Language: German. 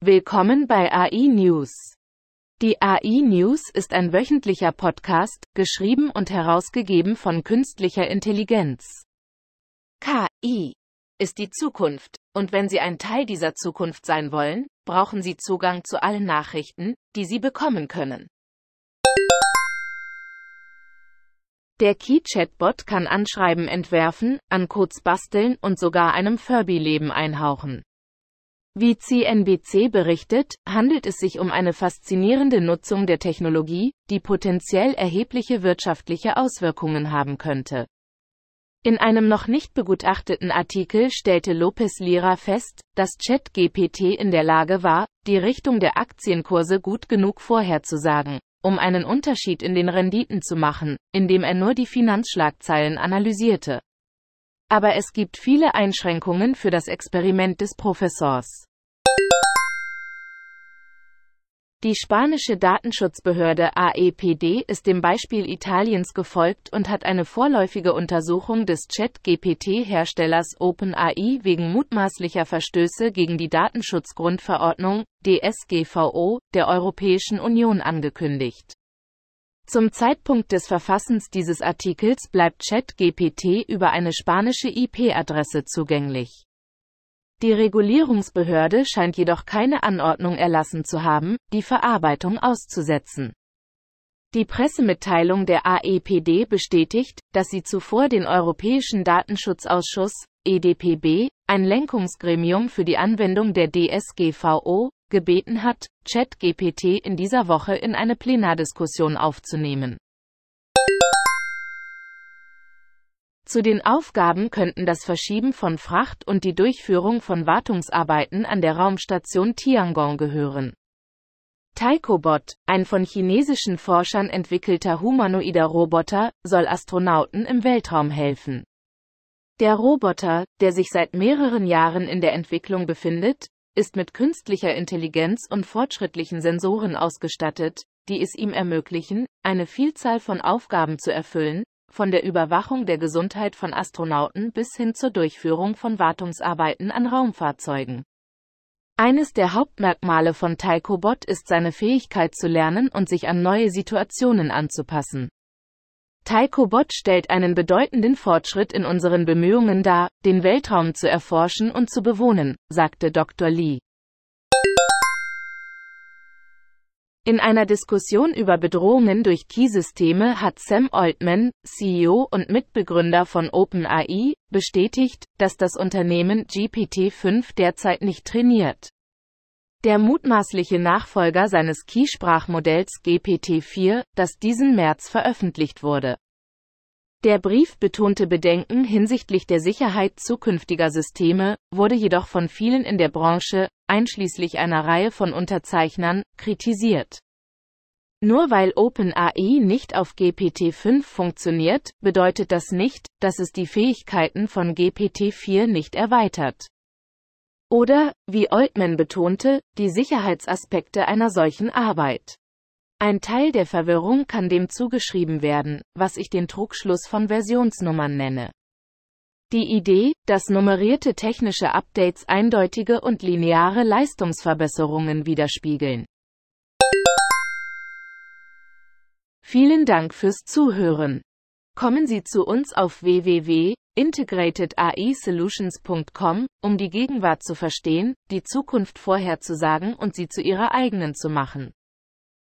Willkommen bei AI News. Die AI News ist ein wöchentlicher Podcast, geschrieben und herausgegeben von künstlicher Intelligenz. KI ist die Zukunft, und wenn Sie ein Teil dieser Zukunft sein wollen, brauchen Sie Zugang zu allen Nachrichten, die Sie bekommen können. Der Key-Chatbot kann Anschreiben entwerfen, an Codes basteln und sogar einem Furby-Leben einhauchen. Wie CNBC berichtet, handelt es sich um eine faszinierende Nutzung der Technologie, die potenziell erhebliche wirtschaftliche Auswirkungen haben könnte. In einem noch nicht begutachteten Artikel stellte Lopez Lira fest, dass ChatGPT in der Lage war, die Richtung der Aktienkurse gut genug vorherzusagen, um einen Unterschied in den Renditen zu machen, indem er nur die Finanzschlagzeilen analysierte. Aber es gibt viele Einschränkungen für das Experiment des Professors. Die spanische Datenschutzbehörde AEPD ist dem Beispiel Italiens gefolgt und hat eine vorläufige Untersuchung des Chat-GPT-Herstellers OpenAI wegen mutmaßlicher Verstöße gegen die Datenschutzgrundverordnung DSGVO der Europäischen Union angekündigt. Zum Zeitpunkt des Verfassens dieses Artikels bleibt ChatGPT über eine spanische IP-Adresse zugänglich. Die Regulierungsbehörde scheint jedoch keine Anordnung erlassen zu haben, die Verarbeitung auszusetzen. Die Pressemitteilung der AEPD bestätigt, dass sie zuvor den Europäischen Datenschutzausschuss, EDPB, ein Lenkungsgremium für die Anwendung der DSGVO, gebeten hat, ChatGPT in dieser Woche in eine Plenardiskussion aufzunehmen. Zu den Aufgaben könnten das Verschieben von Fracht und die Durchführung von Wartungsarbeiten an der Raumstation Tiangong gehören. Taikobot, ein von chinesischen Forschern entwickelter humanoider Roboter, soll Astronauten im Weltraum helfen. Der Roboter, der sich seit mehreren Jahren in der Entwicklung befindet, ist mit künstlicher Intelligenz und fortschrittlichen Sensoren ausgestattet, die es ihm ermöglichen, eine Vielzahl von Aufgaben zu erfüllen, von der Überwachung der Gesundheit von Astronauten bis hin zur Durchführung von Wartungsarbeiten an Raumfahrzeugen. Eines der Hauptmerkmale von Taikobot ist seine Fähigkeit zu lernen und sich an neue Situationen anzupassen. Taikobot stellt einen bedeutenden Fortschritt in unseren Bemühungen dar, den Weltraum zu erforschen und zu bewohnen, sagte Dr. Lee. In einer Diskussion über Bedrohungen durch Key-Systeme hat Sam Altman, CEO und Mitbegründer von OpenAI, bestätigt, dass das Unternehmen GPT-5 derzeit nicht trainiert. Der mutmaßliche Nachfolger seines Key-Sprachmodells GPT-4, das diesen März veröffentlicht wurde. Der Brief betonte Bedenken hinsichtlich der Sicherheit zukünftiger Systeme, wurde jedoch von vielen in der Branche, einschließlich einer Reihe von Unterzeichnern, kritisiert. Nur weil OpenAI nicht auf GPT-5 funktioniert, bedeutet das nicht, dass es die Fähigkeiten von GPT-4 nicht erweitert. Oder, wie Altman betonte, die Sicherheitsaspekte einer solchen Arbeit. Ein Teil der Verwirrung kann dem zugeschrieben werden, was ich den Trugschluss von Versionsnummern nenne. Die Idee, dass nummerierte technische Updates eindeutige und lineare Leistungsverbesserungen widerspiegeln. Vielen Dank fürs Zuhören. Kommen Sie zu uns auf www.integratedAIsolutions.com, um die Gegenwart zu verstehen, die Zukunft vorherzusagen und sie zu Ihrer eigenen zu machen.